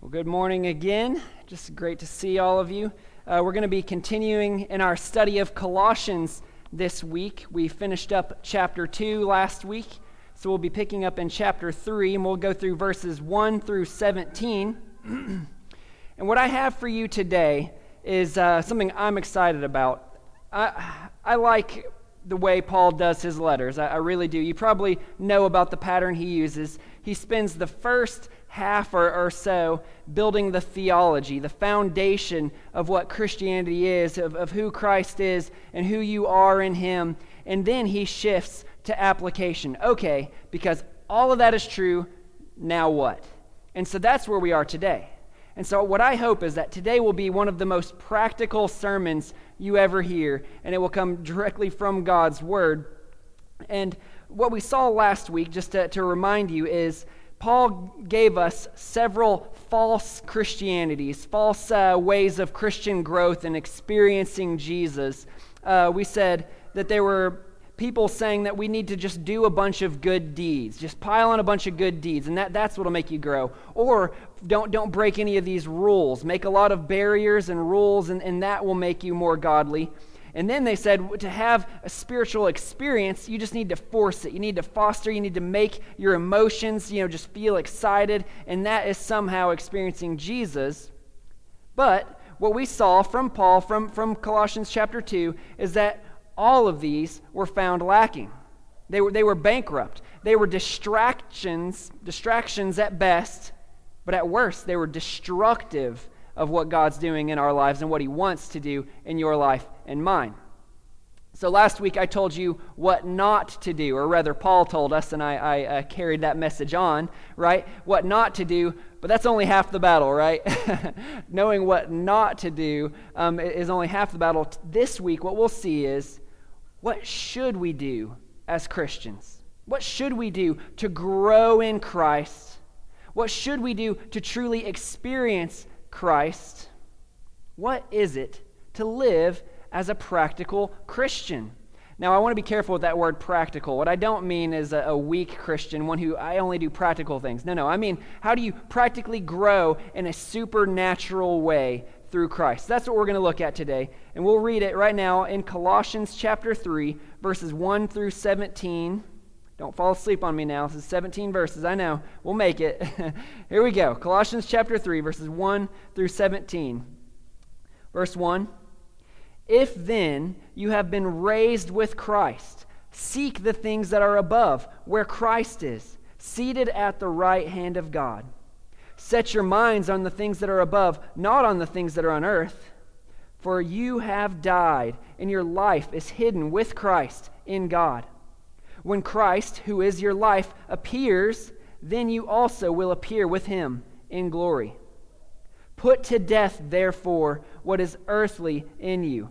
Well, good morning again. Just great to see all of you. Uh, we're going to be continuing in our study of Colossians this week. We finished up chapter 2 last week, so we'll be picking up in chapter 3, and we'll go through verses 1 through 17. and what I have for you today is uh, something I'm excited about. I, I like the way Paul does his letters. I, I really do. You probably know about the pattern he uses. He spends the first half or, or so building the theology, the foundation of what Christianity is, of, of who Christ is, and who you are in Him. And then he shifts to application. Okay, because all of that is true, now what? And so that's where we are today. And so, what I hope is that today will be one of the most practical sermons you ever hear, and it will come directly from God's Word. And what we saw last week, just to, to remind you, is Paul gave us several false Christianities, false uh, ways of Christian growth and experiencing Jesus. Uh, we said that there were people saying that we need to just do a bunch of good deeds, just pile on a bunch of good deeds, and that, that's what will make you grow. Or don't, don't break any of these rules. Make a lot of barriers and rules, and, and that will make you more godly. And then they said to have a spiritual experience, you just need to force it. You need to foster, you need to make your emotions, you know, just feel excited, and that is somehow experiencing Jesus. But what we saw from Paul from, from Colossians chapter 2 is that all of these were found lacking. They were, they were bankrupt. They were distractions, distractions at best, but at worst, they were destructive of what God's doing in our lives and what He wants to do in your life and mine. So last week I told you what not to do, or rather, Paul told us, and I, I uh, carried that message on, right? What not to do, but that's only half the battle, right? Knowing what not to do um, is only half the battle. This week, what we'll see is what should we do as Christians? What should we do to grow in Christ? What should we do to truly experience Christ, what is it to live as a practical Christian? Now, I want to be careful with that word practical. What I don't mean is a, a, weak Christian, one who I only do practical things. No, no. I mean, how do you practically grow in a supernatural way through Christ? That's what we're going to look at today. And we'll read it right now in Colossians chapter 3, verses 1 through 17. Don't fall asleep on me now. This is 17 verses. I know. We'll make it. Here we go. Colossians chapter 3, verses 1 through 17. Verse 1 If then you have been raised with Christ, seek the things that are above, where Christ is, seated at the right hand of God. Set your minds on the things that are above, not on the things that are on earth. For you have died, and your life is hidden with Christ in God. When Christ, who is your life, appears, then you also will appear with him in glory. Put to death, therefore, what is earthly in you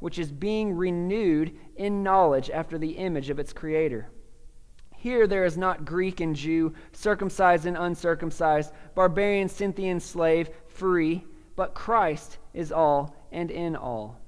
which is being renewed in knowledge after the image of its Creator. Here there is not Greek and Jew, circumcised and uncircumcised, barbarian, Scythian, slave, free, but Christ is all and in all.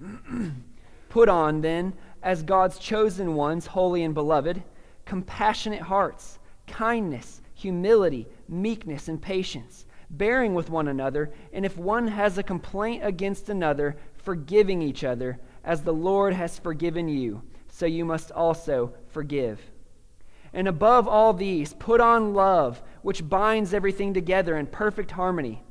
Put on, then, as God's chosen ones, holy and beloved, compassionate hearts, kindness, humility, meekness, and patience, bearing with one another, and if one has a complaint against another, forgiving each other, as the Lord has forgiven you, so you must also forgive. And above all these, put on love, which binds everything together in perfect harmony.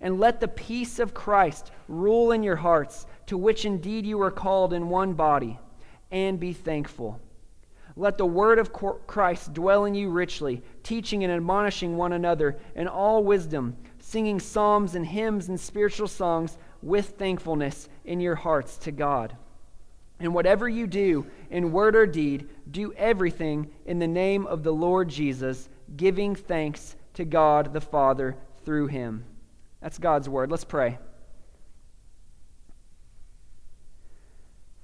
And let the peace of Christ rule in your hearts, to which indeed you are called in one body and be thankful. Let the word of Christ dwell in you richly, teaching and admonishing one another in all wisdom, singing psalms and hymns and spiritual songs with thankfulness in your hearts to God. And whatever you do, in word or deed, do everything in the name of the Lord Jesus, giving thanks to God the Father through him. That's God's word. Let's pray.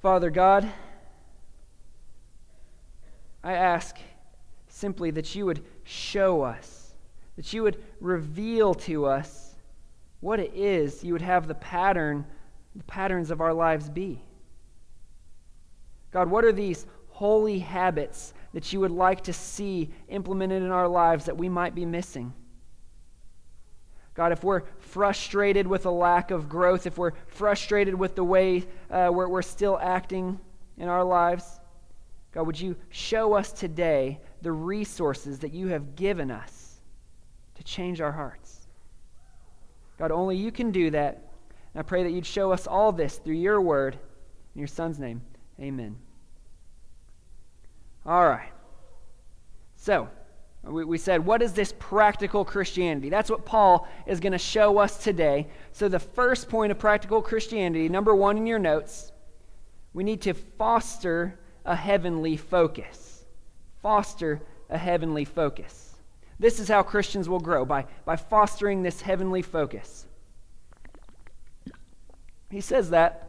Father God, I ask simply that you would show us, that you would reveal to us what it is you would have the pattern, the patterns of our lives be. God, what are these holy habits that you would like to see implemented in our lives that we might be missing? God, if we're frustrated with a lack of growth, if we're frustrated with the way uh, we're, we're still acting in our lives, God, would you show us today the resources that you have given us to change our hearts? God, only you can do that. And I pray that you'd show us all this through your word. In your son's name, amen. All right. So, we, we said, what is this practical Christianity? That's what Paul is going to show us today. So, the first point of practical Christianity, number one in your notes, we need to foster a heavenly focus. Foster a heavenly focus. This is how Christians will grow by, by fostering this heavenly focus. He says that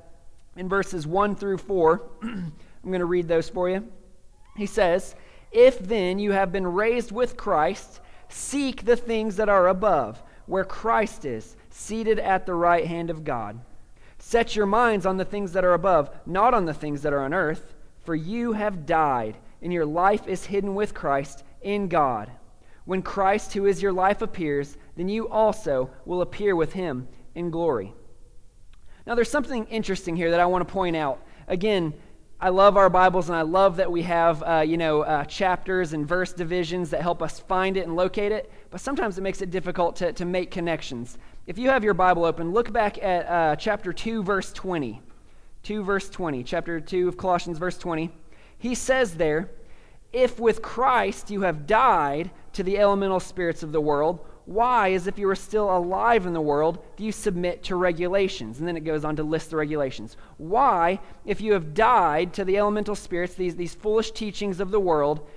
in verses 1 through 4. I'm going to read those for you. He says, If then you have been raised with Christ, seek the things that are above, where Christ is, seated at the right hand of God. Set your minds on the things that are above, not on the things that are on earth, for you have died, and your life is hidden with Christ in God. When Christ, who is your life, appears, then you also will appear with him in glory. Now, there's something interesting here that I want to point out. Again, I love our Bibles, and I love that we have, uh, you know, uh, chapters and verse divisions that help us find it and locate it. But sometimes it makes it difficult to, to make connections. If you have your Bible open, look back at uh, chapter 2, verse 20. 2, verse 20. Chapter 2 of Colossians, verse 20. He says there, If with Christ you have died to the elemental spirits of the world, why, as if you were still alive in the world, do you submit to regulations? And then it goes on to list the regulations. Why, if you have died to the elemental spirits, these, these foolish teachings of the world,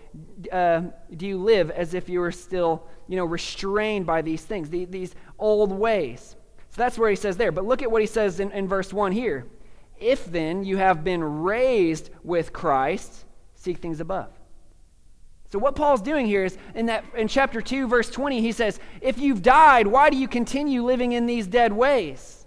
uh, do you live as if you were still, you know, restrained by these things, the, these old ways? So that's where he says there. But look at what he says in, in verse 1 here. If then you have been raised with Christ, seek things above so what Paul's doing here is in that in chapter 2 verse 20 he says, "If you've died, why do you continue living in these dead ways?"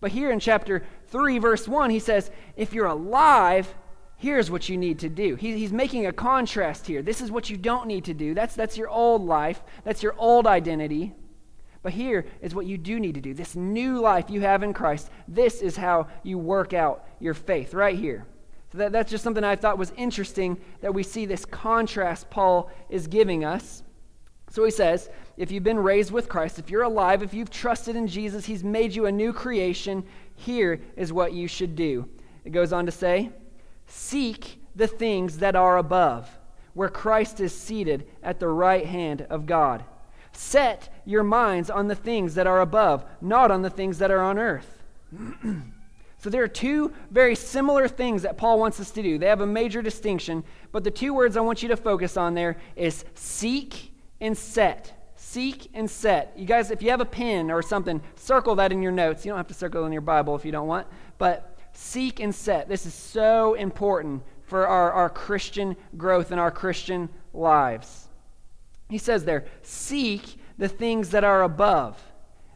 But here in chapter 3 verse 1 he says, "If you're alive, here's what you need to do." He, he's making a contrast here. This is what you don't need to do. That's that's your old life. That's your old identity. But here is what you do need to do. This new life you have in Christ. This is how you work out your faith right here. That, that's just something I thought was interesting that we see this contrast Paul is giving us. So he says, if you've been raised with Christ, if you're alive, if you've trusted in Jesus, he's made you a new creation, here is what you should do. It goes on to say, Seek the things that are above, where Christ is seated at the right hand of God. Set your minds on the things that are above, not on the things that are on earth. So there are two very similar things that Paul wants us to do. They have a major distinction, but the two words I want you to focus on there is seek and set. Seek and set. You guys, if you have a pen or something, circle that in your notes. You don't have to circle in your Bible if you don't want, but seek and set. This is so important for our, our Christian growth and our Christian lives. He says there, seek the things that are above.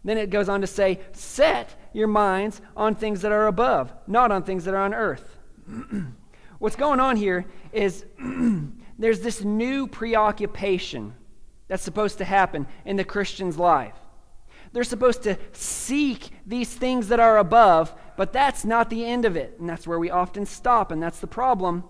Then it goes on to say, set your minds on things that are above, not on things that are on earth. What's going on here is there's this new preoccupation that's supposed to happen in the Christian's life. They're supposed to seek these things that are above, but that's not the end of it. And that's where we often stop, and that's the problem.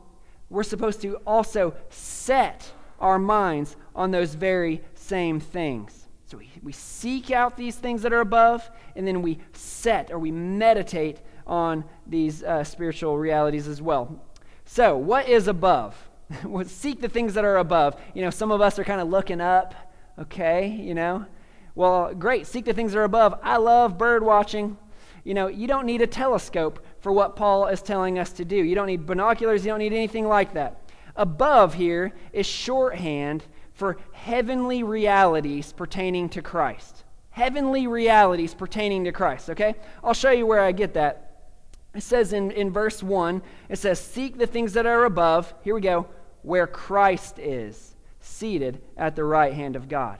We're supposed to also set our minds on those very same things. So we, we seek out these things that are above, and then we set or we meditate on these uh, spiritual realities as well. So, what is above? we seek the things that are above. You know, some of us are kind of looking up, okay, you know. Well, great, seek the things that are above. I love bird watching. You know, you don't need a telescope for what Paul is telling us to do. You don't need binoculars, you don't need anything like that. Above here is shorthand for heavenly realities pertaining to Christ. heavenly realities pertaining to Christ, okay? I'll show you where I get that. It says in, in verse 1, it says, Seek the things that are above, here we go, where Christ is, seated at the right hand of God.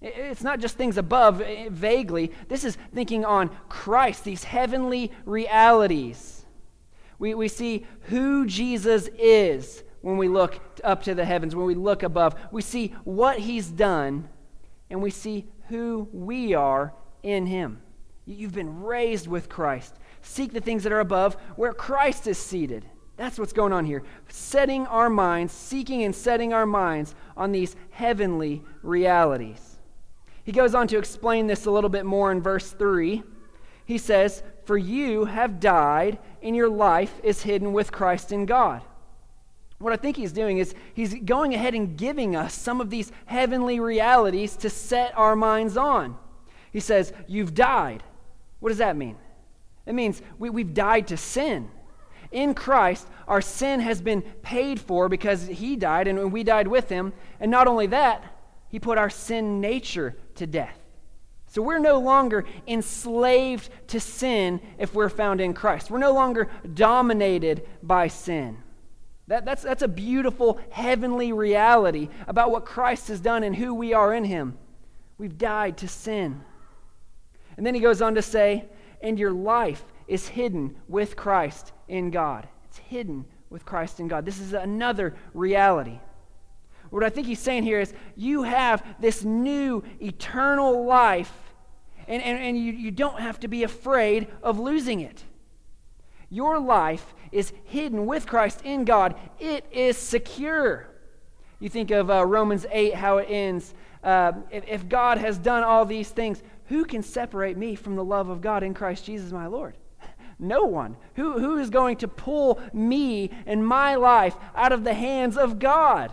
It's not just things above eh, vaguely. This is thinking on Christ, these heavenly realities. We, we see who Jesus is when we look up to the heavens, when we look above. We see what he's done, and we see who we are in him. You've been raised with Christ. Seek the things that are above where Christ is seated. That's what's going on here. Setting our minds, seeking and setting our minds on these heavenly realities. He goes on to explain this a little bit more in verse 3. He says, For you have died, and your life is hidden with Christ in God. What I think he's doing is he's going ahead and giving us some of these heavenly realities to set our minds on. He says, You've died. What does that mean? It means we, we've died to sin. In Christ, our sin has been paid for because he died and we died with him. And not only that, he put our sin nature to death. So we're no longer enslaved to sin if we're found in Christ. We're no longer dominated by sin. That, that's, that's a beautiful heavenly reality about what Christ has done and who we are in him. We've died to sin. And then he goes on to say, and your life is hidden with Christ in God. It's hidden with Christ in God. This is another reality. What I think he's saying here is you have this new eternal life, and, and, and you, you don't have to be afraid of losing it. Your life is hidden with Christ in God, it is secure. You think of uh, Romans 8, how it ends. Uh, if, if God has done all these things, who can separate me from the love of God in Christ Jesus my Lord? No one. Who, who is going to pull me and my life out of the hands of God?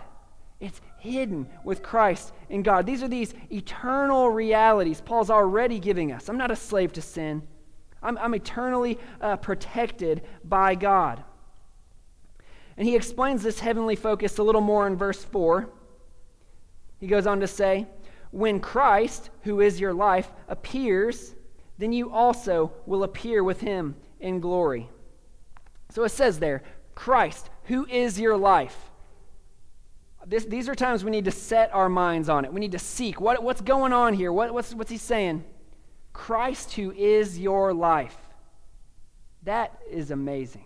It's hidden with Christ in God. These are these eternal realities Paul's already giving us. I'm not a slave to sin, I'm, I'm eternally uh, protected by God. And he explains this heavenly focus a little more in verse 4. He goes on to say, when Christ, who is your life, appears, then you also will appear with him in glory. So it says there, Christ, who is your life. This, these are times we need to set our minds on it. We need to seek what, what's going on here. What, what's, what's he saying? Christ, who is your life. That is amazing.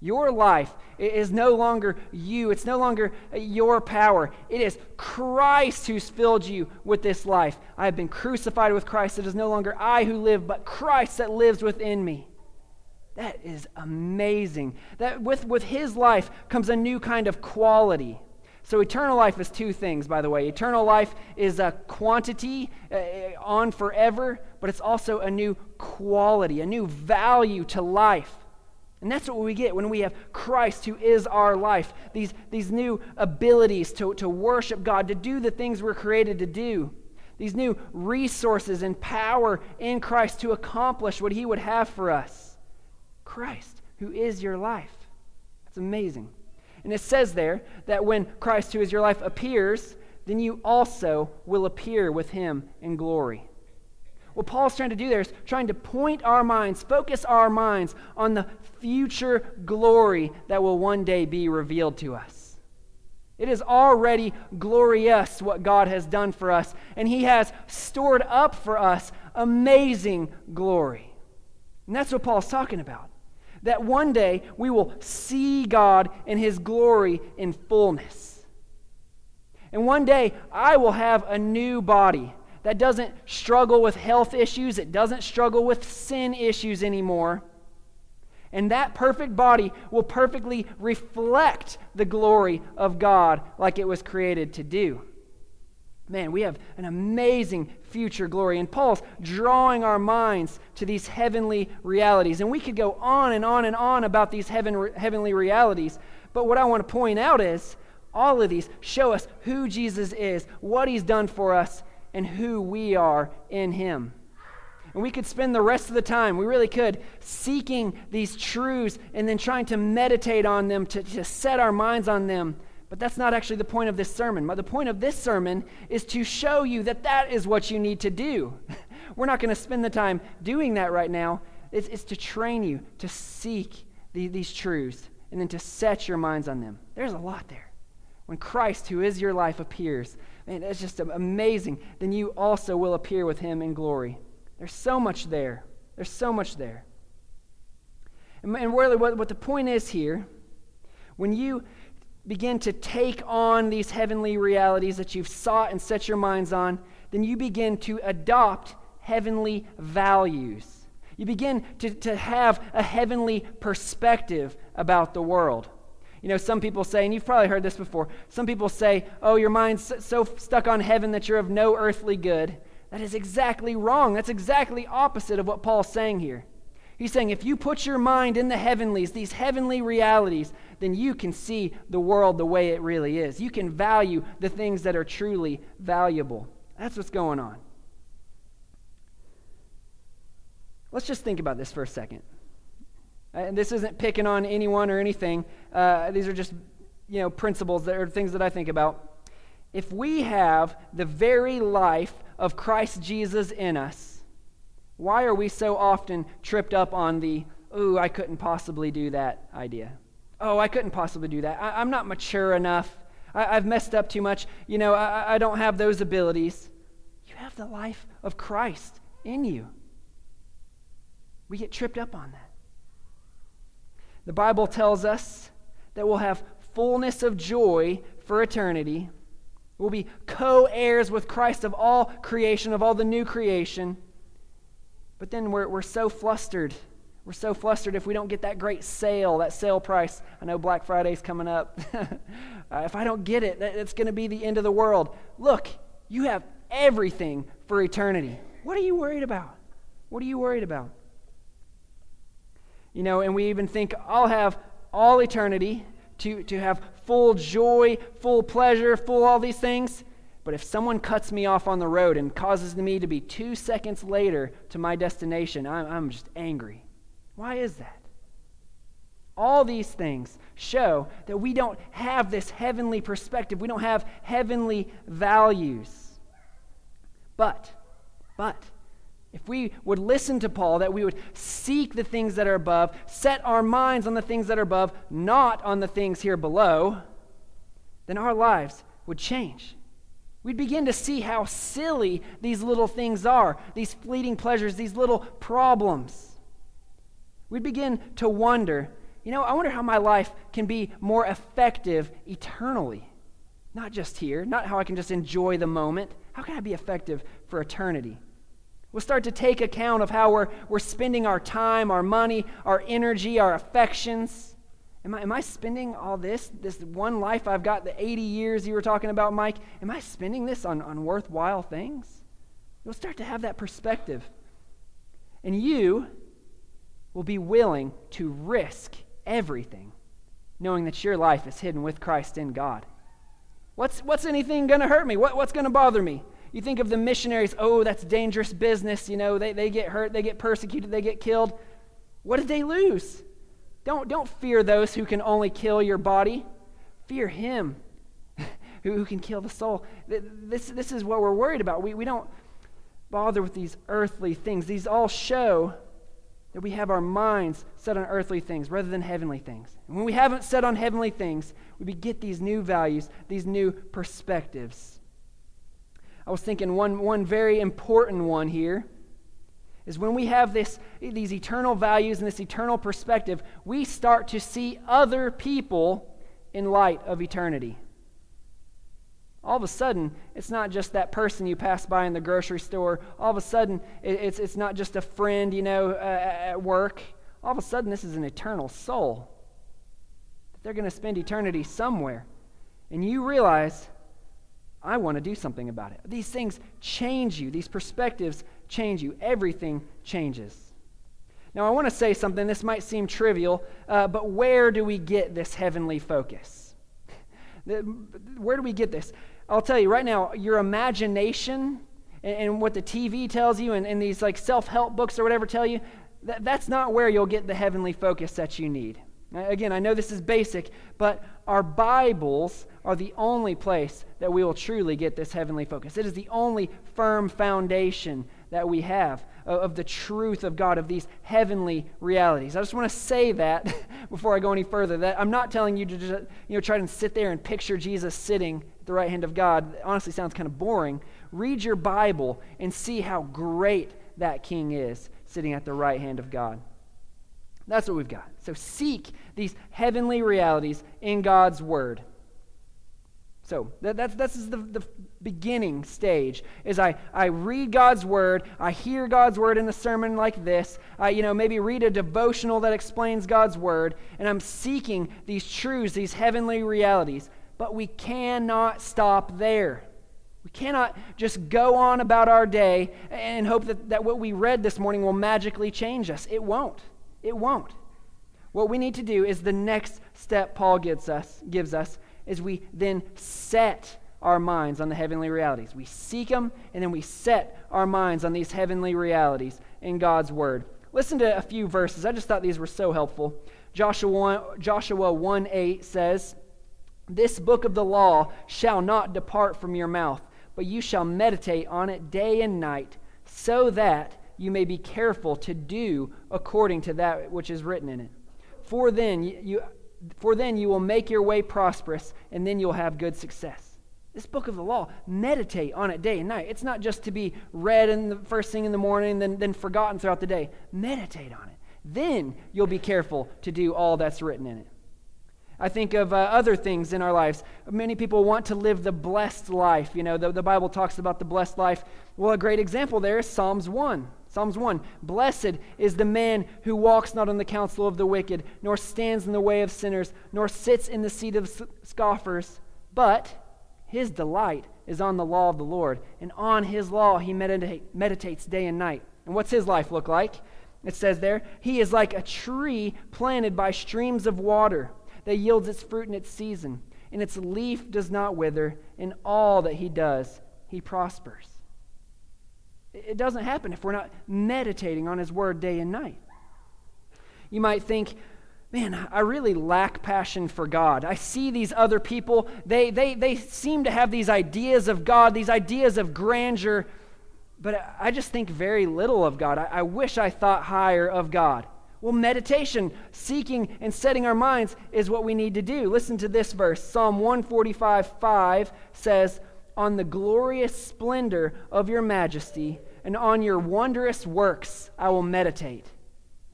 Your life is no longer you. It's no longer your power. It is Christ who's filled you with this life. I have been crucified with Christ. It is no longer I who live, but Christ that lives within me. That is amazing. That with, with his life comes a new kind of quality. So, eternal life is two things, by the way. Eternal life is a quantity uh, on forever, but it's also a new quality, a new value to life. And that's what we get when we have Christ, who is our life. These, these new abilities to, to worship God, to do the things we're created to do. These new resources and power in Christ to accomplish what He would have for us. Christ, who is your life. That's amazing. And it says there that when Christ, who is your life, appears, then you also will appear with Him in glory. What Paul's trying to do there is trying to point our minds, focus our minds on the future glory that will one day be revealed to us. It is already glorious what God has done for us, and He has stored up for us amazing glory. And that's what Paul's talking about. That one day we will see God in His glory in fullness. And one day I will have a new body that doesn't struggle with health issues, it doesn't struggle with sin issues anymore. And that perfect body will perfectly reflect the glory of God like it was created to do. Man, we have an amazing future glory. And Paul's drawing our minds to these heavenly realities. And we could go on and on and on about these heaven, heavenly realities. But what I want to point out is all of these show us who Jesus is, what he's done for us, and who we are in Him. And we could spend the rest of the time, we really could, seeking these truths and then trying to meditate on them, to, to set our minds on them. But that's not actually the point of this sermon. The point of this sermon is to show you that that is what you need to do. We're not going to spend the time doing that right now. It's, it's to train you to seek the, these truths and then to set your minds on them. There's a lot there. When Christ, who is your life, appears, man, that's just amazing. Then you also will appear with him in glory. There's so much there. There's so much there. And, and really, what, what the point is here, when you begin to take on these heavenly realities that you've sought and set your minds on, then you begin to adopt heavenly values. You begin to, to have a heavenly perspective about the world. You know, some people say, and you've probably heard this before, some people say, oh, your mind's so stuck on heaven that you're of no earthly good. That is exactly wrong. That's exactly opposite of what Paul's saying here. He's saying if you put your mind in the heavenlies, these heavenly realities, then you can see the world the way it really is. You can value the things that are truly valuable. That's what's going on. Let's just think about this for a second. And this isn't picking on anyone or anything. Uh, these are just, you know, principles that are things that I think about. If we have the very life of Christ Jesus in us, why are we so often tripped up on the, ooh, I couldn't possibly do that idea? Oh, I couldn't possibly do that. I, am not mature enough. I, have messed up too much. You know, I, I don't have those abilities. You have the life of Christ in you. We get tripped up on that. The Bible tells us that we'll have fullness of joy for eternity We'll be co heirs with Christ of all creation, of all the new creation. But then we're, we're so flustered. We're so flustered if we don't get that great sale, that sale price. I know Black Friday's coming up. uh, if I don't get it, it's going to be the end of the world. Look, you have everything for eternity. What are you worried about? What are you worried about? You know, and we even think, I'll have all eternity to, to have full joy, full pleasure, full all these things. But if someone cuts me off on the road and causes me to be two seconds later to my destination, I'm, I'm just angry. Why is that? All these things show that we don't have this heavenly perspective. We don't have heavenly values. But, but, if we would listen to Paul, that we would seek the things that are above, set our minds on the things that are above, not on the things here below, then our lives would change. We'd begin to see how silly these little things are, these fleeting pleasures, these little problems. We'd begin to wonder, you know, I wonder how my life can be more effective eternally. Not just here, not how I can just enjoy the moment. How can I be effective for eternity? We'll start to take account of how we're, we're spending our time, our money, our energy, our affections. Am I, am I spending all this, this one life I've got, the 80 years you were talking about, Mike? Am I spending this on, on worthwhile things? You'll start to have that perspective. And you will be willing to risk everything, knowing that your life is hidden with Christ in God. What's, what's anything going to hurt me? What, what's going to bother me? You think of the missionaries, oh, that's dangerous business. You know, they, they get hurt, they get persecuted, they get killed. What did they lose? Don't, don't fear those who can only kill your body. Fear him who, who can kill the soul. This, this is what we're worried about. We, we don't bother with these earthly things. These all show that we have our minds set on earthly things rather than heavenly things. And when we haven't set on heavenly things, we get these new values, these new perspectives. I was thinking one, one very important one here is when we have this, these eternal values and this eternal perspective, we start to see other people in light of eternity. All of a sudden, it's not just that person you pass by in the grocery store. All of a sudden, it's, it's not just a friend, you know, uh, at work. All of a sudden, this is an eternal soul. They're going to spend eternity somewhere. And you realize I want to do something about it. These things change you, these perspectives change you. Everything changes. Now, I want to say something. This might seem trivial, uh, but where do we get this heavenly focus? where do we get this? I'll tell you right now, your imagination and, and what the TV tells you and, and these like self help books or whatever tell you, that, that's not where you'll get the heavenly focus that you need. Again, I know this is basic, but our Bibles are the only place that we will truly get this heavenly focus. It is the only firm foundation that we have of the truth of God, of these heavenly realities. I just want to say that before I go any further, that I'm not telling you to just, you know, try to sit there and picture Jesus sitting at the right hand of God. It honestly sounds kind of boring. Read your Bible and see how great that king is sitting at the right hand of God. That's what we've got. So seek these heavenly realities in God's Word. So that, that's, that's the, the beginning stage is I, I read God's word, I hear God's word in a sermon like this, I you know maybe read a devotional that explains God's word, and I'm seeking these truths, these heavenly realities. But we cannot stop there. We cannot just go on about our day and hope that, that what we read this morning will magically change us. It won't. It won't. What we need to do is the next step Paul gives us, gives us is we then set our minds on the heavenly realities. We seek them, and then we set our minds on these heavenly realities in God's Word. Listen to a few verses. I just thought these were so helpful. Joshua 1, Joshua 1 8 says, This book of the law shall not depart from your mouth, but you shall meditate on it day and night, so that you may be careful to do according to that which is written in it. For then you, for then you will make your way prosperous, and then you'll have good success. This book of the law, meditate on it day and night. It's not just to be read in the first thing in the morning, then, then forgotten throughout the day. Meditate on it. Then you'll be careful to do all that's written in it. I think of uh, other things in our lives. Many people want to live the blessed life. You know, the, the Bible talks about the blessed life. Well, a great example there is Psalms 1. Psalms 1 Blessed is the man who walks not on the counsel of the wicked, nor stands in the way of sinners, nor sits in the seat of scoffers, but his delight is on the law of the Lord, and on his law he medita- meditates day and night. And what's his life look like? It says there, He is like a tree planted by streams of water that yields its fruit in its season, and its leaf does not wither. In all that he does, he prospers. It doesn't happen if we're not meditating on His Word day and night. You might think, man, I really lack passion for God. I see these other people, they, they, they seem to have these ideas of God, these ideas of grandeur, but I just think very little of God. I, I wish I thought higher of God. Well, meditation, seeking and setting our minds is what we need to do. Listen to this verse Psalm 145 5 says, on the glorious splendor of your majesty, and on your wondrous works I will meditate.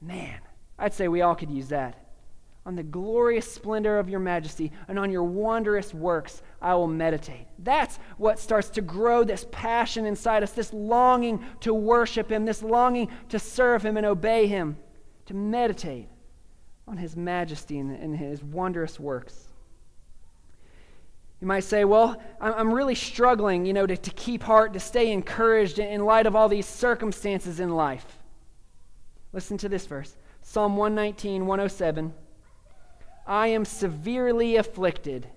Man, I'd say we all could use that. On the glorious splendor of your majesty, and on your wondrous works I will meditate. That's what starts to grow this passion inside us, this longing to worship Him, this longing to serve Him and obey Him, to meditate on His majesty and, and His wondrous works. You might say, well, I'm really struggling, you know, to, to keep heart, to stay encouraged in light of all these circumstances in life. Listen to this verse Psalm 119, 107. I am severely afflicted.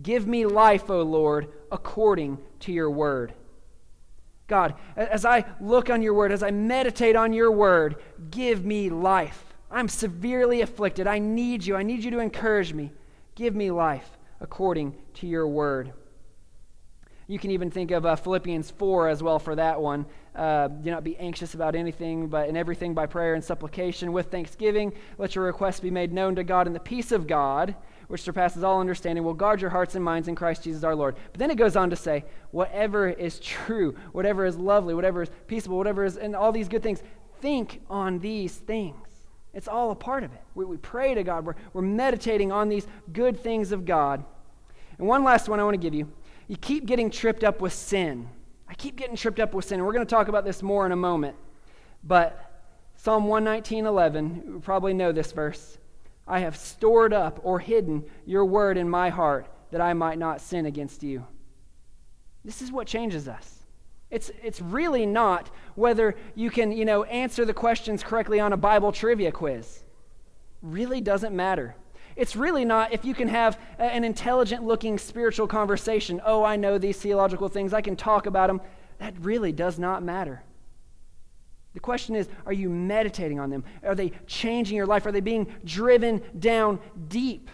Give me life, O Lord, according to your word. God, as I look on your word, as I meditate on your word, give me life. I'm severely afflicted. I need you. I need you to encourage me. Give me life according to your word. You can even think of uh, Philippians 4 as well for that one. Uh, do not be anxious about anything, but in everything by prayer and supplication with thanksgiving, let your requests be made known to God, and the peace of God, which surpasses all understanding, will guard your hearts and minds in Christ Jesus our Lord. But then it goes on to say, whatever is true, whatever is lovely, whatever is peaceable, whatever is, and all these good things, think on these things. It's all a part of it. We, we pray to God, we're, we're meditating on these good things of God. And one last one I want to give you. You keep getting tripped up with sin. I keep getting tripped up with sin. And we're going to talk about this more in a moment. But Psalm 119:11, you probably know this verse. I have stored up or hidden your word in my heart that I might not sin against you. This is what changes us. It's, it's really not whether you can, you know, answer the questions correctly on a Bible trivia quiz. Really doesn't matter. It's really not if you can have an intelligent looking spiritual conversation. Oh, I know these theological things, I can talk about them. That really does not matter. The question is are you meditating on them? Are they changing your life? Are they being driven down deep?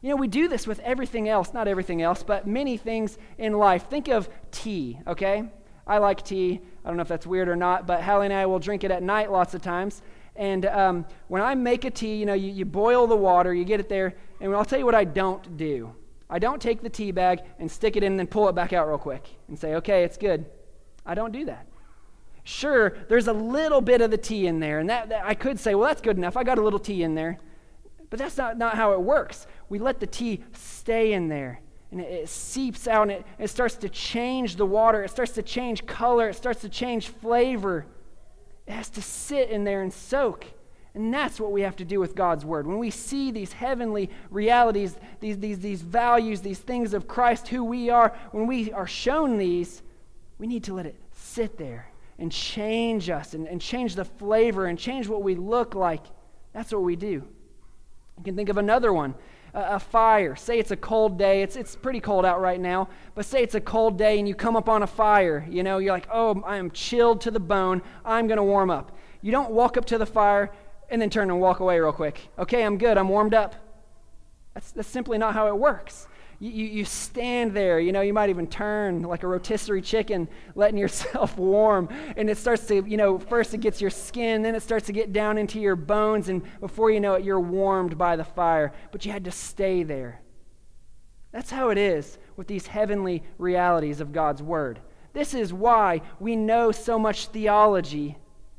You know, we do this with everything else, not everything else, but many things in life. Think of tea, okay? I like tea. I don't know if that's weird or not, but Hallie and I will drink it at night lots of times. And um, when I make a tea, you know, you, you boil the water, you get it there, and I'll tell you what I don't do. I don't take the tea bag and stick it in and then pull it back out real quick and say, okay, it's good. I don't do that. Sure, there's a little bit of the tea in there, and that, that I could say, well, that's good enough. I got a little tea in there. But that's not, not how it works. We let the tea stay in there and it, it, seeps out and it, it starts to change the water. It starts to change color. It starts to change flavor. It has to sit in there and soak. And that's what we have to do with God's Word. When we see these heavenly realities, these, these, these values, these things of Christ, who we are, when we are shown these, we need to let it sit there and change us and, and change the flavor and change what we look like. That's what we do. You can think of another one a, fire. Say it's a cold day. It's, it's pretty cold out right now, but say it's a cold day and you come up on a fire. You know, you're like, oh, I am chilled to the bone. I'm going to warm up. You don't walk up to the fire and then turn and walk away real quick. Okay, I'm good. I'm warmed up. That's, that's simply not how it works you, you stand there, you know, you might even turn like a rotisserie chicken, letting yourself warm. And it starts to, you know, first it gets your skin, then it starts to get down into your bones. And before you know it, you're warmed by the fire. But you had to stay there. That's how it is with these heavenly realities of God's Word. This is why we know so much theology,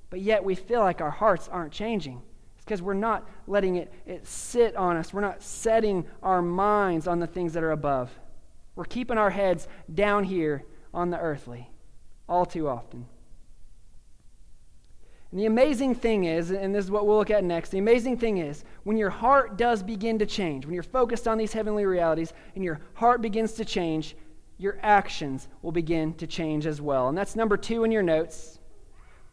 but yet we feel like our hearts aren't changing because we're not letting it, it sit on us. We're not setting our minds on the things that are above. We're keeping our heads down here on the earthly all too often. And the amazing thing is, and this is what we'll look at next, the amazing thing is when your heart does begin to change, when you're focused on these heavenly realities and your heart begins to change, your actions will begin to change as well. And that's number two in your notes.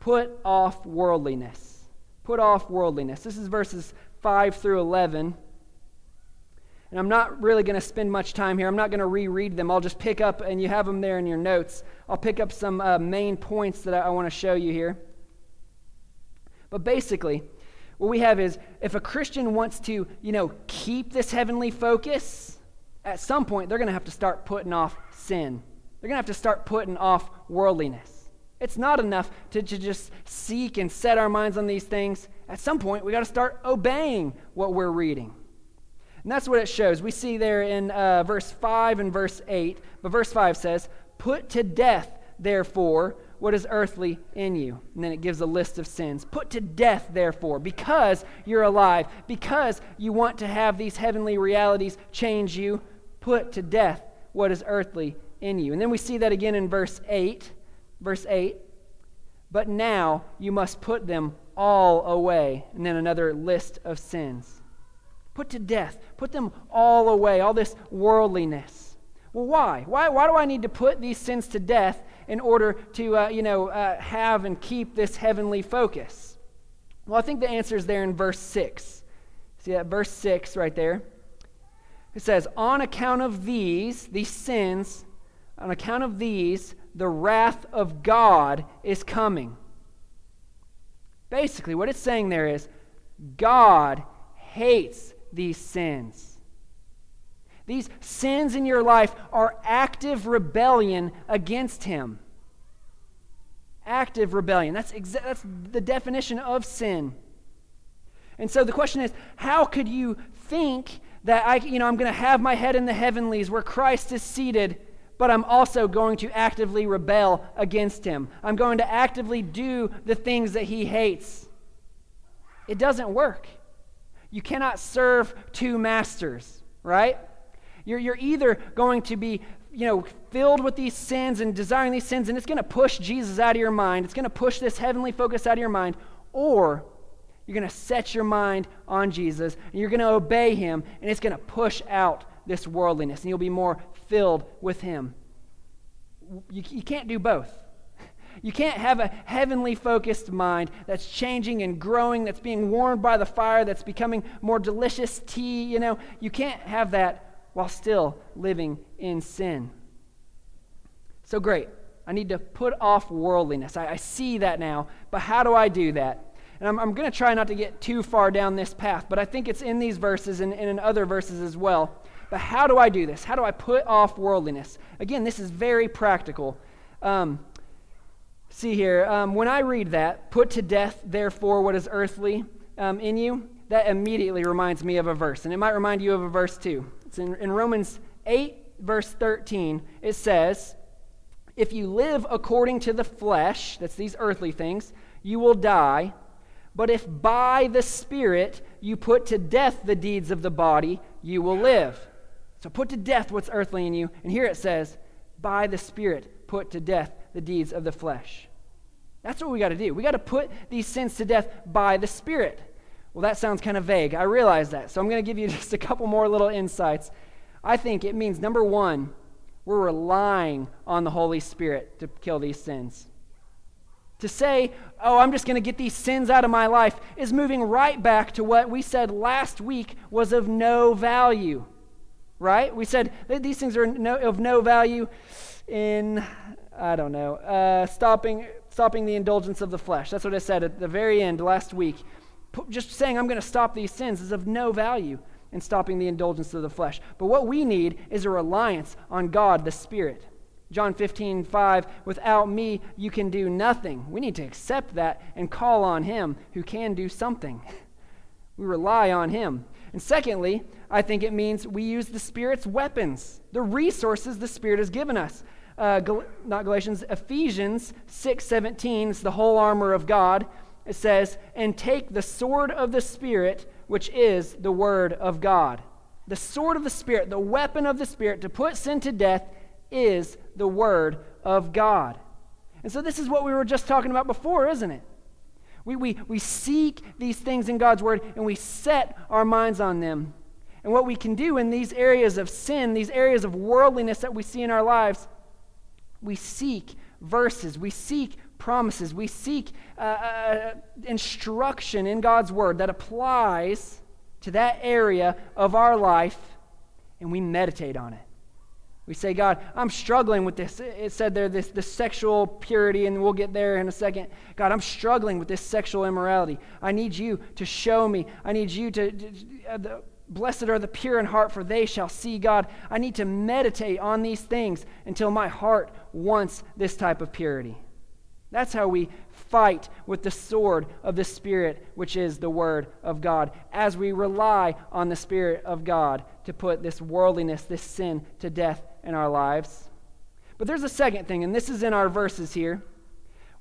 Put off worldliness. Put off worldliness. This is verses 5 through 11. And I'm not really going to spend much time here. I'm not going to reread them. I'll just pick up, and you have them there in your notes. I'll pick up some uh, main points that I, I want to show you here. But basically, what we have is if a Christian wants to, you know, keep this heavenly focus, at some point they're going to have to start putting off sin. They're going to have to start putting off worldliness. It's not enough to, to just seek and set our minds on these things. At some point, we got to start obeying what we're reading. And that's what it shows. We see there in uh, verse 5 and verse 8. But verse 5 says, Put to death, therefore, what is earthly in you. And then it gives a list of sins. Put to death, therefore, because you're alive, because you want to have these heavenly realities change you, put to death what is earthly in you. And then we see that again in verse 8. Verse 8 But now you must put them all away. And then another list of sins. Put to death. Put them all away, all this worldliness. Well, why? Why, why do I need to put these sins to death in order to, uh, you know, uh, have and keep this heavenly focus? Well, I think the answer is there in verse 6. See that verse 6 right there? It says, On account of these, these sins, on account of these, the wrath of God is coming. Basically, what it's saying there is God hates these sins. These sins in your life are active rebellion against Him. Active rebellion. That's, exa- that's the definition of sin. And so the question is how could you think that I, you know, I'm going to have my head in the heavenlies where Christ is seated but I'm also going to actively rebel against him. I'm going to actively do the things that he hates. It doesn't work. You cannot serve two masters, right? You're, you're either going to be you know, filled with these sins and desiring these sins, and it's going to push Jesus out of your mind. It's going to push this heavenly focus out of your mind. Or you're going to set your mind on Jesus, and you're going to obey him, and it's going to push out this worldliness, and you'll be more filled with Him. You, you can't do both. You can't have a heavenly focused mind that's changing and growing, that's being warmed by the fire, that's becoming more delicious tea. You know, you can't have that while still living in sin. So great. I need to put off worldliness. I, I see that now, but how do I do that? And I'm, I'm going to try not to get too far down this path, but I think it's in these verses and, and in other verses as well. But how do I do this? How do I put off worldliness? Again, this is very practical. Um, see here, um, when I read that, put to death, therefore, what is earthly um, in you, that immediately reminds me of a verse. And it might remind you of a verse too. It's in, in Romans 8, verse 13. It says, If you live according to the flesh, that's these earthly things, you will die. But if by the Spirit you put to death the deeds of the body, you will live. So put to death what's earthly in you. And here it says, by the Spirit put to death the deeds of the flesh. That's what we got to do. We got to put these sins to death by the Spirit. Well, that sounds kind of vague. I realize that. So I'm going to give you just a couple more little insights. I think it means number one, we're relying on the Holy Spirit to kill these sins. To say, oh, I'm just going to get these sins out of my life is moving right back to what we said last week was of no value. Right? We said these things are no, of no value in, I don't know, uh, stopping, stopping the indulgence of the flesh. That's what I said at the very end last week. Just saying I'm going to stop these sins is of no value in stopping the indulgence of the flesh. But what we need is a reliance on God, the Spirit. John 15, 5, without me, you can do nothing. We need to accept that and call on Him who can do something. We rely on Him. And secondly, I think it means we use the Spirit's weapons, the resources the Spirit has given us. Uh, Gal- not Galatians, Ephesians 6, 17, it's the whole armor of God. It says, and take the sword of the Spirit, which is the Word of God. The sword of the Spirit, the weapon of the Spirit to put sin to death is the Word of God. And so, this is what we were just talking about before, isn't it? We, we, we seek these things in God's Word and we set our minds on them. And what we can do in these areas of sin, these areas of worldliness that we see in our lives, we seek verses, we seek promises, we seek uh, uh, instruction in God's Word that applies to that area of our life, and we meditate on it. We say, God, I'm struggling with this. It said there, this, this sexual purity, and we'll get there in a second. God, I'm struggling with this sexual immorality. I need you to show me. I need you to, to uh, the, blessed are the pure in heart, for they shall see God. I need to meditate on these things until my heart wants this type of purity. That's how we fight with the sword of the Spirit, which is the Word of God, as we rely on the Spirit of God to put this worldliness, this sin to death in our lives. But there's a second thing, and this is in our verses here.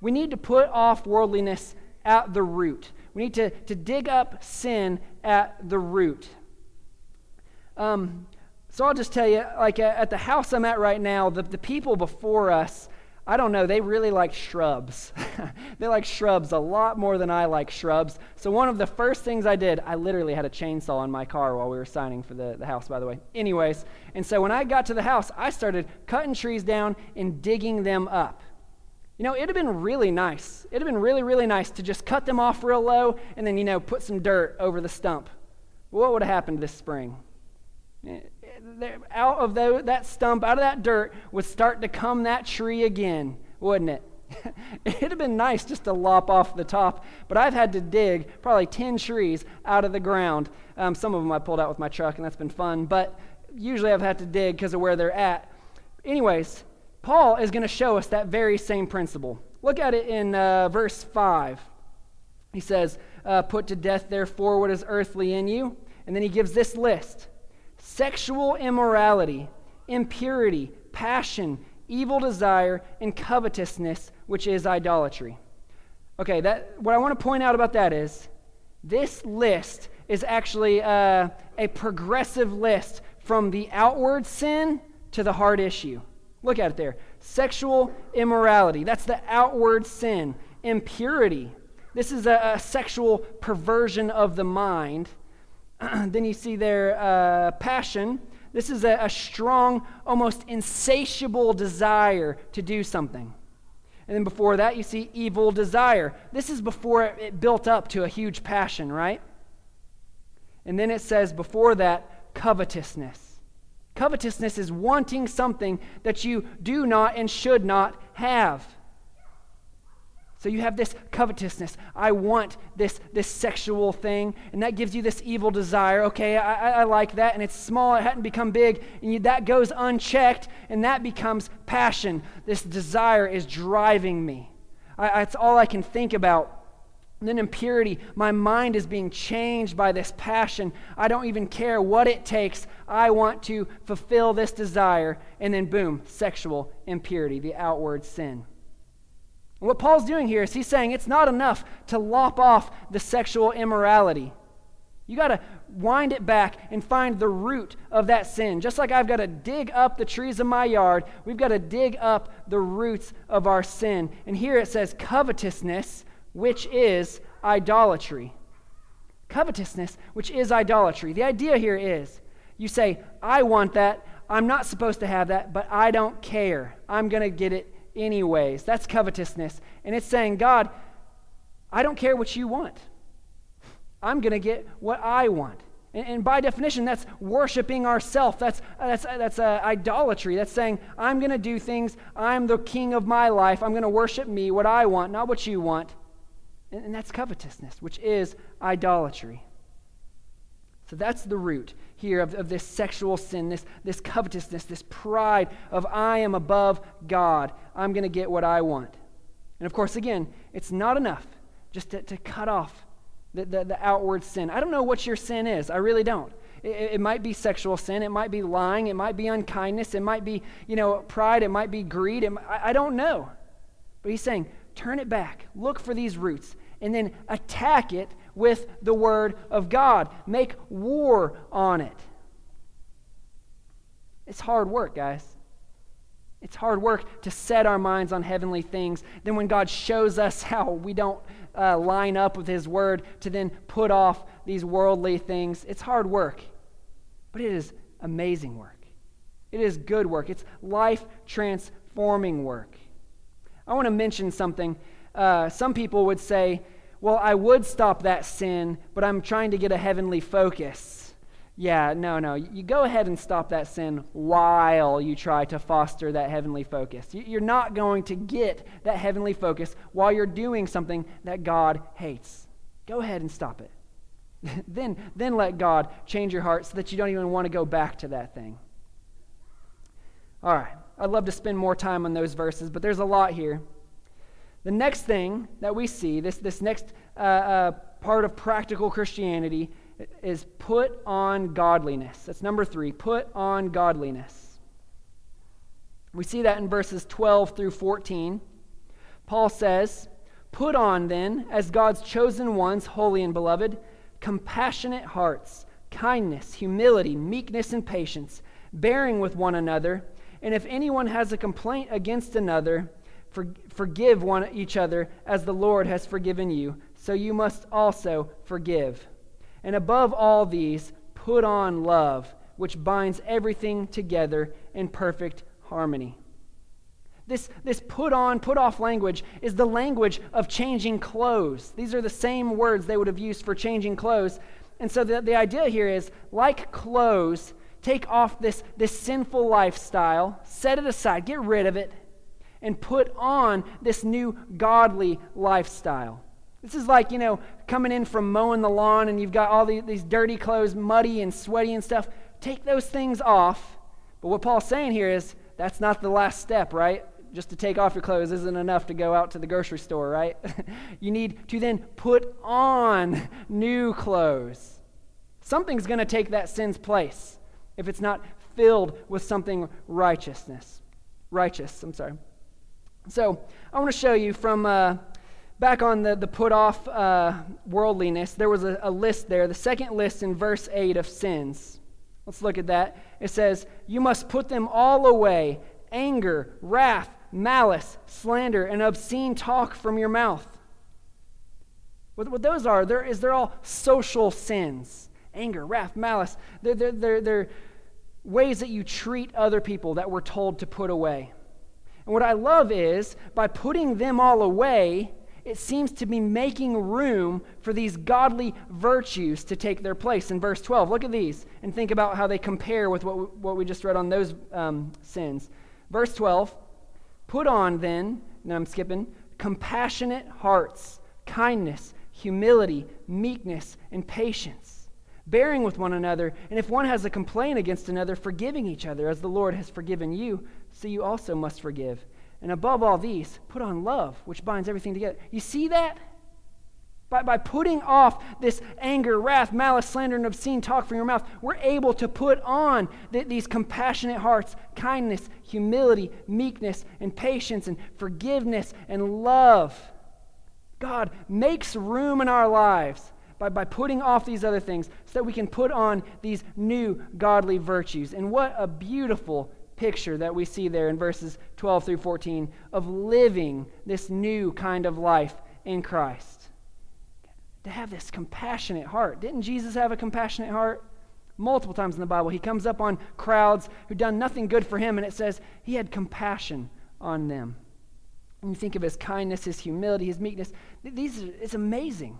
We need to put off worldliness at the root. We need to, to dig up sin at the root. Um, so I'll just tell you, like at the house I'm at right now, the, the people before us, I don't know, they really like shrubs. they like shrubs a lot more than I like shrubs. So, one of the first things I did, I literally had a chainsaw in my car while we were signing for the, the house, by the way. Anyways, and so when I got to the house, I started cutting trees down and digging them up. You know, it'd have been really nice. It'd have been really, really nice to just cut them off real low and then, you know, put some dirt over the stump. What would have happened this spring? Out of that stump, out of that dirt, would start to come that tree again, wouldn't it? It'd have been nice just to lop off the top, but I've had to dig probably 10 trees out of the ground. Um, some of them I pulled out with my truck, and that's been fun, but usually I've had to dig because of where they're at. Anyways, Paul is going to show us that very same principle. Look at it in uh, verse 5. He says, uh, Put to death, therefore, what is earthly in you. And then he gives this list sexual immorality, impurity, passion, evil desire, and covetousness, which is idolatry. Okay, that, what I want to point out about that is this list is actually uh, a progressive list from the outward sin to the heart issue. Look at it there. Sexual immorality, that's the outward sin. Impurity, this is a, a sexual perversion of the mind. then you see their uh, passion. This is a, a strong, almost insatiable desire to do something. And then before that, you see evil desire. This is before it, it built up to a huge passion, right? And then it says before that, covetousness. Covetousness is wanting something that you do not and should not have. So you have this covetousness. I want this, this sexual thing, and that gives you this evil desire. Okay, I, I like that, and it's small, it hadn't become big, and you, that goes unchecked, and that becomes passion. This desire is driving me. I, that's all I can think about. And then impurity, my mind is being changed by this passion. I don't even care what it takes. I want to fulfill this desire. And then, boom, sexual impurity, the outward sin. What Paul's doing here is he's saying it's not enough to lop off the sexual immorality. You got to wind it back and find the root of that sin. Just like I've got to dig up the trees of my yard, we've got to dig up the roots of our sin. And here it says covetousness, which is idolatry. Covetousness, which is idolatry. The idea here is you say, I want that. I'm not supposed to have that, but I don't care. I'm going to get it anyways. That's covetousness. And it's saying, God, I don't care what you want. I'm going to get what I want. And, and, by definition, that's worshiping ourself. That's, that's, that's uh, idolatry. That's saying, I'm going to do things. I'm the king of my life. I'm going to worship me, what I want, not what you want. And, and that's covetousness, which is idolatry. So that's the root here of, of this sexual sin, this, this covetousness, this pride of I am above God. I'm going to get what I want. And of course, again, it's not enough just to, to cut off the, the, the outward sin. I don't know what your sin is. I really don't. It, it, might be sexual sin. It might be lying. It might be unkindness. It might be, you know, pride. It might be greed. It, I, I don't know. But he's saying, turn it back. Look for these roots and then attack it with the Word of God. Make war on it. It's hard work, guys. It's hard work to set our minds on heavenly things. Then, when God shows us how we don't uh, line up with His Word, to then put off these worldly things, it's hard work. But it is amazing work. It is good work. It's life transforming work. I want to mention something. Uh, some people would say, well, I would stop that sin, but I'm trying to get a heavenly focus. Yeah, no, no. You go ahead and stop that sin while you try to foster that heavenly focus. You're not going to get that heavenly focus while you're doing something that God hates. Go ahead and stop it. then, then let God change your heart so that you don't even want to go back to that thing. All right. I'd love to spend more time on those verses, but there's a lot here. The next thing that we see, this, this next uh, uh, part of practical Christianity, is put on godliness. That's number three put on godliness. We see that in verses 12 through 14. Paul says, Put on then, as God's chosen ones, holy and beloved, compassionate hearts, kindness, humility, meekness, and patience, bearing with one another. And if anyone has a complaint against another, for, forgive one each other as the Lord has forgiven you, so you must also forgive. And above all these, put on love, which binds everything together in perfect harmony. This, this put on, put off language is the language of changing clothes. These are the same words they would have used for changing clothes. And so the, the idea here is like clothes, take off this, this sinful lifestyle, set it aside, get rid of it, and put on this new godly lifestyle. This is like, you know, coming in from mowing the lawn and you've got all these, these dirty clothes, muddy and sweaty and stuff. Take those things off. But what Paul's saying here is that's not the last step, right? Just to take off your clothes isn't enough to go out to the grocery store, right? you need to then put on new clothes. Something's going to take that sin's place if it's not filled with something righteousness. Righteous, I'm sorry. So I want to show you from uh, back on the, the put off uh, worldliness, there was a, a list there, the second list in verse 8 of sins. Let's look at that. It says, You must put them all away anger, wrath, malice, slander, and obscene talk from your mouth. What, what those are, they're, is they're all social sins anger, wrath, malice. They're, they're, they're, they're ways that you treat other people that we're told to put away. And what I love is by putting them all away, it seems to be making room for these godly virtues to take their place. In verse 12, look at these and think about how they compare with what we, what we just read on those um, sins. Verse 12, put on then, and I'm skipping, compassionate hearts, kindness, humility, meekness, and patience, bearing with one another, and if one has a complaint against another, forgiving each other, as the Lord has forgiven you, so you also must forgive. And above all these, put on love, which binds everything together. You see that? By, by putting off this anger, wrath, malice, slander, and obscene talk from your mouth, we're able to put on th- these compassionate hearts, kindness, humility, meekness, and patience, and forgiveness, and love. God makes room in our lives by, by putting off these other things so that we can put on these new godly virtues. And what a beautiful picture that we see there in verses 12 through 14 of living this new kind of life in Christ. To have this compassionate heart. Didn't Jesus have a compassionate heart? Multiple times in the Bible, he comes up on crowds who done nothing good for him, and it says he had compassion on them. You think of his kindness, his humility, his meekness. These it's amazing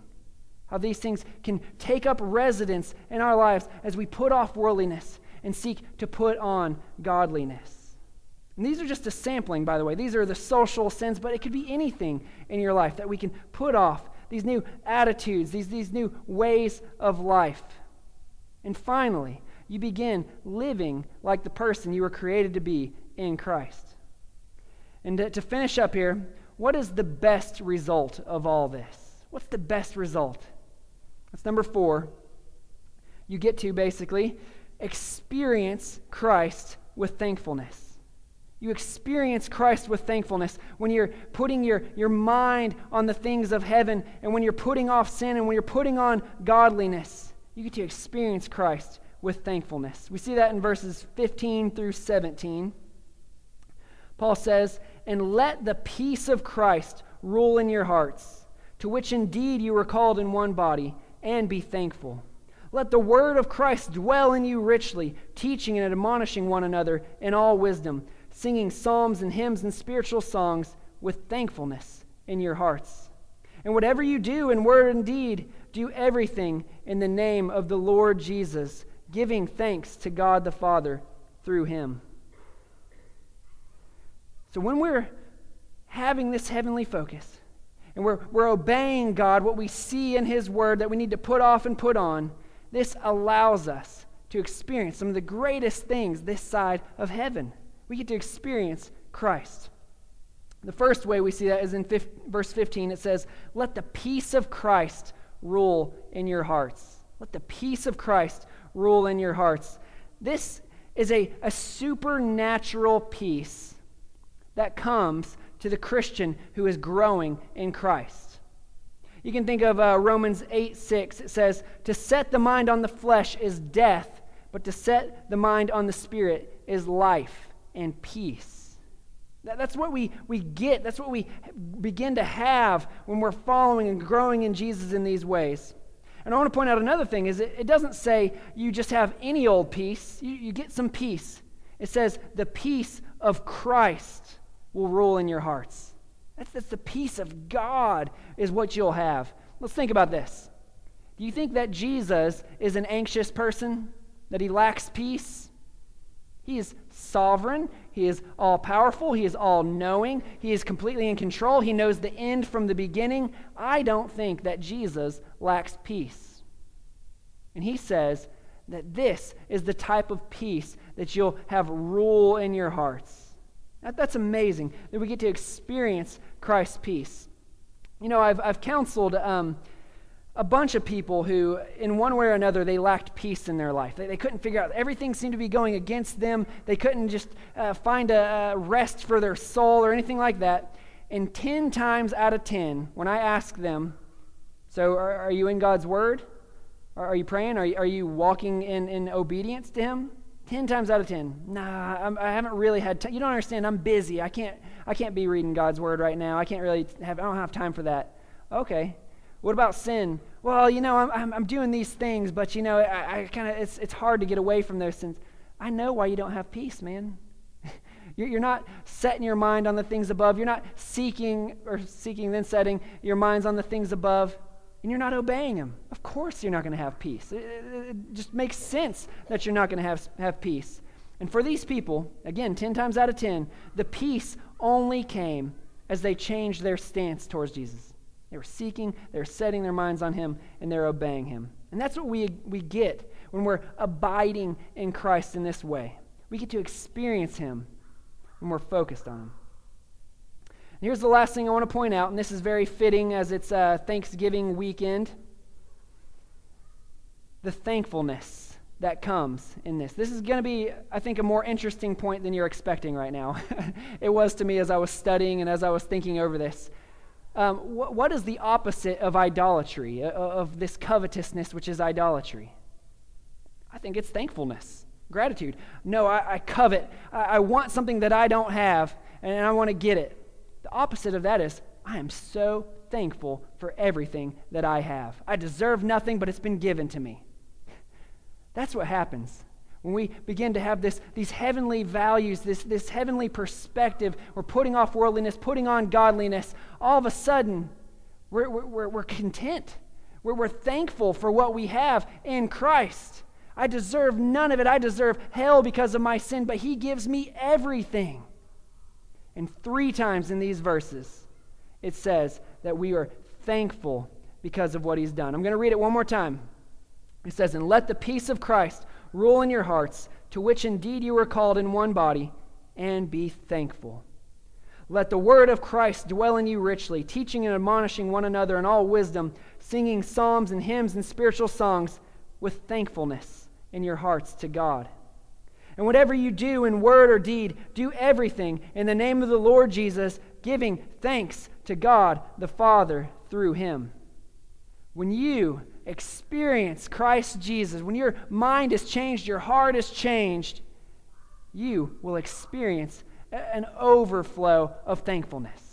how these things can take up residence in our lives as we put off worldliness and seek to put on godliness. And these are just a sampling, by the way. These are the social sins, but it could be anything in your life that we can put off these new attitudes, these, these new ways of life. And finally, you begin living like the person you were created to be in Christ. And to, to finish up here, what is the best result of all this? What's the best result? That's number four. You get to basically experience Christ with thankfulness. You experience Christ with thankfulness when you're putting your, your mind on the things of heaven and when you're putting off sin and when you're putting on godliness. You get to experience Christ with thankfulness. We see that in verses 15 through 17. Paul says, And let the peace of Christ rule in your hearts, to which indeed you were called in one body, and be thankful. Let the word of Christ dwell in you richly, teaching and admonishing one another in all wisdom, singing psalms and hymns and spiritual songs with thankfulness in your hearts. And whatever you do in word and deed, do everything in the name of the Lord Jesus, giving thanks to God the Father through him. So when we're having this heavenly focus, and we're, we're obeying God, what we see in His Word that we need to put off and put on, this allows us to experience some of the greatest things this side of heaven. We get to experience Christ. The first way we see that is in verse 15. It says, Let the peace of Christ rule in your hearts. Let the peace of Christ rule in your hearts. This is a, a supernatural peace that comes to the Christian who is growing in Christ. You can think of uh, Romans 8 6. It says, To set the mind on the flesh is death, but to set the mind on the spirit is life and peace. That, that's what we, we get. That's what we begin to have when we're following and growing in Jesus in these ways. And I want to point out another thing is it, it doesn't say you just have any old peace. You, you get some peace. It says the peace of Christ will rule in your hearts. That's, that's the peace of God, is what you'll have. Let's think about this. Do you think that Jesus is an anxious person? That he lacks peace? He is sovereign. He is all powerful. He is all knowing. He is completely in control. He knows the end from the beginning. I don't think that Jesus lacks peace. And he says that this is the type of peace that you'll have rule in your hearts. That, that's amazing that we get to experience Christ's peace. You know, I've, I've counseled um, a bunch of people who, in one way or another, they lacked peace in their life. They, they couldn't figure out, everything seemed to be going against them. They couldn't just uh, find a, a rest for their soul or anything like that. And 10 times out of 10, when I ask them, So are, are you in God's Word? Are, are you praying? Are you, are you walking in, in obedience to Him? 10 times out of 10 nah I'm, i have not really had time you don't understand i'm busy. I can't i can't be reading god's word right now. I can't really have i don't have time for that. Okay. What about sin? Well you know i'm, I'm, I'm doing these things but you know i, I kind of it's, it's hard to get away from those sins. I know why you don't have peace man. You're not setting your mind on the things above. You're not seeking or seeking, then setting your minds on the things above, and you're not obeying Him. Of course, you're not going to have peace. It, it, it, just makes sense that you're not going to have, have peace. And for these people, again, 10 times out of 10, the peace only came as they changed their stance towards Jesus. They were seeking, they were setting their minds on Him, and they're obeying Him. And that's what we, we get when we're abiding in Christ in this way. We get to experience Him when we're focused on Him. Here's the last thing I want to point out, and this is very fitting as it's uh, Thanksgiving weekend the thankfulness that comes in this. This is going to be, I think, a more interesting point than you're expecting right now. it was to me as I was studying and as I was thinking over this. Um, wh- what is the opposite of idolatry, uh, of this covetousness, which is idolatry? I think it's thankfulness, gratitude. No, I, I covet. I, I want something that I don't have, and I want to get it. The opposite of that is I am so thankful for everything that I have. I deserve nothing, but it's been given to me. That's what happens when we begin to have this, these heavenly values, this, this heavenly perspective, we're putting off worldliness, putting on godliness, all of a sudden, we're, we're, we're content. We're, we're thankful for what we have in Christ. I deserve none of it. I deserve hell because of my sin, but He gives me everything. And three times in these verses, it says that we are thankful because of what He's done. I'm going to read it one more time. It says, And let the peace of Christ rule in your hearts, to which indeed you were called in one body, and be thankful. Let the word of Christ dwell in you richly, teaching and admonishing one another in all wisdom, singing psalms and hymns and spiritual songs with thankfulness in your hearts to God. And whatever you do in word or deed, do everything in the name of the Lord Jesus, giving thanks to God the Father through him. When you experience Christ Jesus, when your mind is changed, your heart is changed, you will experience an overflow of thankfulness.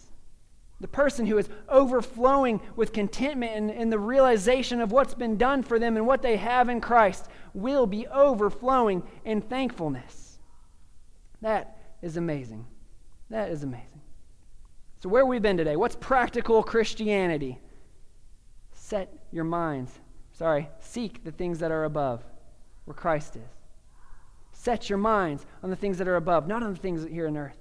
The person who is overflowing with contentment and, and, the realization of what's been done for them and what they have in Christ will be overflowing in thankfulness. That is amazing. That is amazing. So, where we've we been today? What's practical Christianity? Set your minds Sorry, seek the things that are above, where Christ is. Set your minds on the things that are above, not on the things here on earth.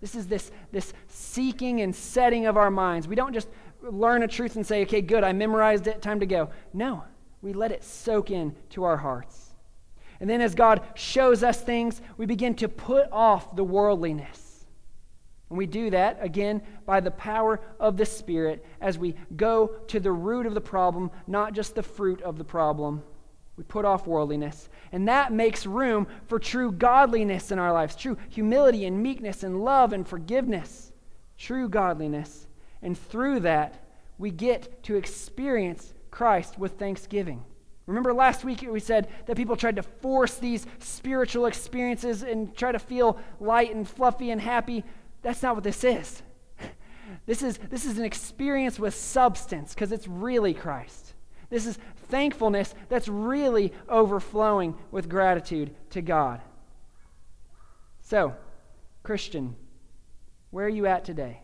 This is this, this seeking and setting of our minds. We don't just learn a truth and say, okay, good, I memorized it, time to go. No, we let it soak in to our hearts. And then as God shows us things, we begin to put off the worldliness. And we do that, again, by the power of the Spirit as we go to the root of the problem, not just the fruit of the problem. We put off worldliness. And that makes room for true godliness in our lives, true humility and meekness and love and forgiveness, true godliness. And through that, we get to experience Christ with thanksgiving. Remember last week we said that people tried to force these spiritual experiences and try to feel light and fluffy and happy. That's not what this is. This is, this is an experience with substance because it's really Christ. This is thankfulness that's really overflowing with gratitude to God. So, Christian, where are you at today?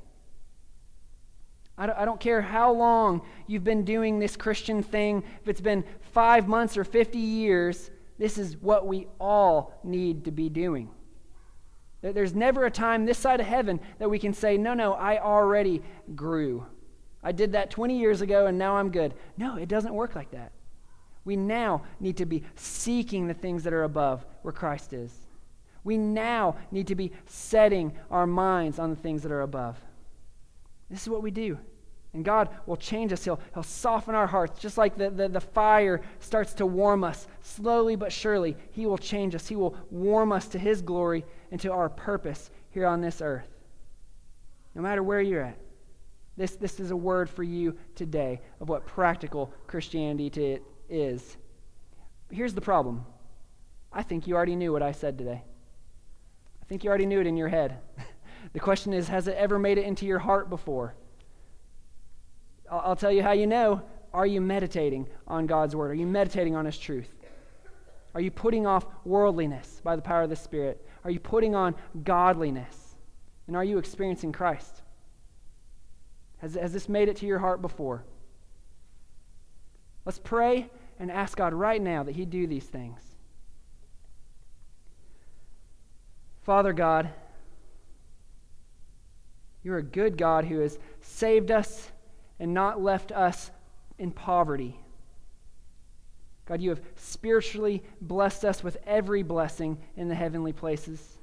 I don't, care how long you've been doing this Christian thing, if it's been five months or 50 years, this is what we all need to be doing. There's never a time this side of heaven that we can say, no, no, I already grew. I did that 20 years ago and now I'm good. No, it doesn't work like that. We now need to be seeking the things that are above where Christ is. We now need to be setting our minds on the things that are above. This is what we do. And God will change us. He'll, he'll soften our hearts, just like the, the, the fire starts to warm us. Slowly but surely, He will change us. He will warm us to His glory and to our purpose here on this earth. No matter where you're at, this, this is a word for you today of what practical Christianity is. But here's the problem I think you already knew what I said today. I think you already knew it in your head. the question is has it ever made it into your heart before? I'll, I'll tell you how you know. Are you meditating on God's word? Are you meditating on His truth? Are you putting off worldliness by the power of the Spirit? Are you putting on godliness? And are you experiencing Christ? Has, has this made it to your heart before? Let's pray and ask God right now that He do these things. Father God, you're a good God who has saved us and not left us in poverty. God, you have spiritually blessed us with every blessing in the heavenly places.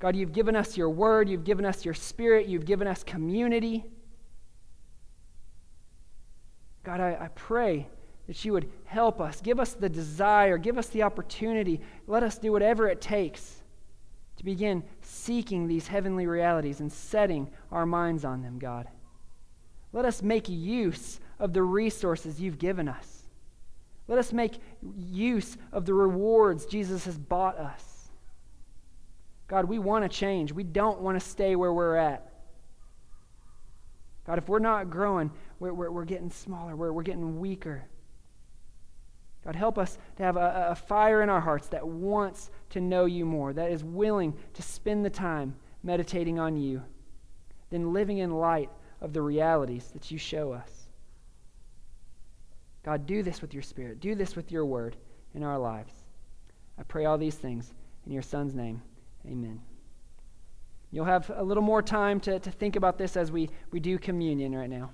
God, you've given us your word, you've given us your spirit, you've given us community. God, I, I pray that you would help us, give us the desire, give us the opportunity, let us do whatever it takes to begin seeking these heavenly realities and setting our minds on them, God. Let us make use of the resources you've given us. Let us make use of the rewards Jesus has bought us. God, we want to change. We don't want to stay where we're at. God, if we're not growing, we're, we're, we're getting smaller, we're, we're getting weaker. God, help us to have a, a fire in our hearts that wants to know you more, that is willing to spend the time meditating on you, then living in light of the realities that you show us. God, do this with your Spirit. Do this with your word in our lives. I pray all these things in your Son's name. Amen. You'll have a little more time to, to think about this as we, we do communion right now.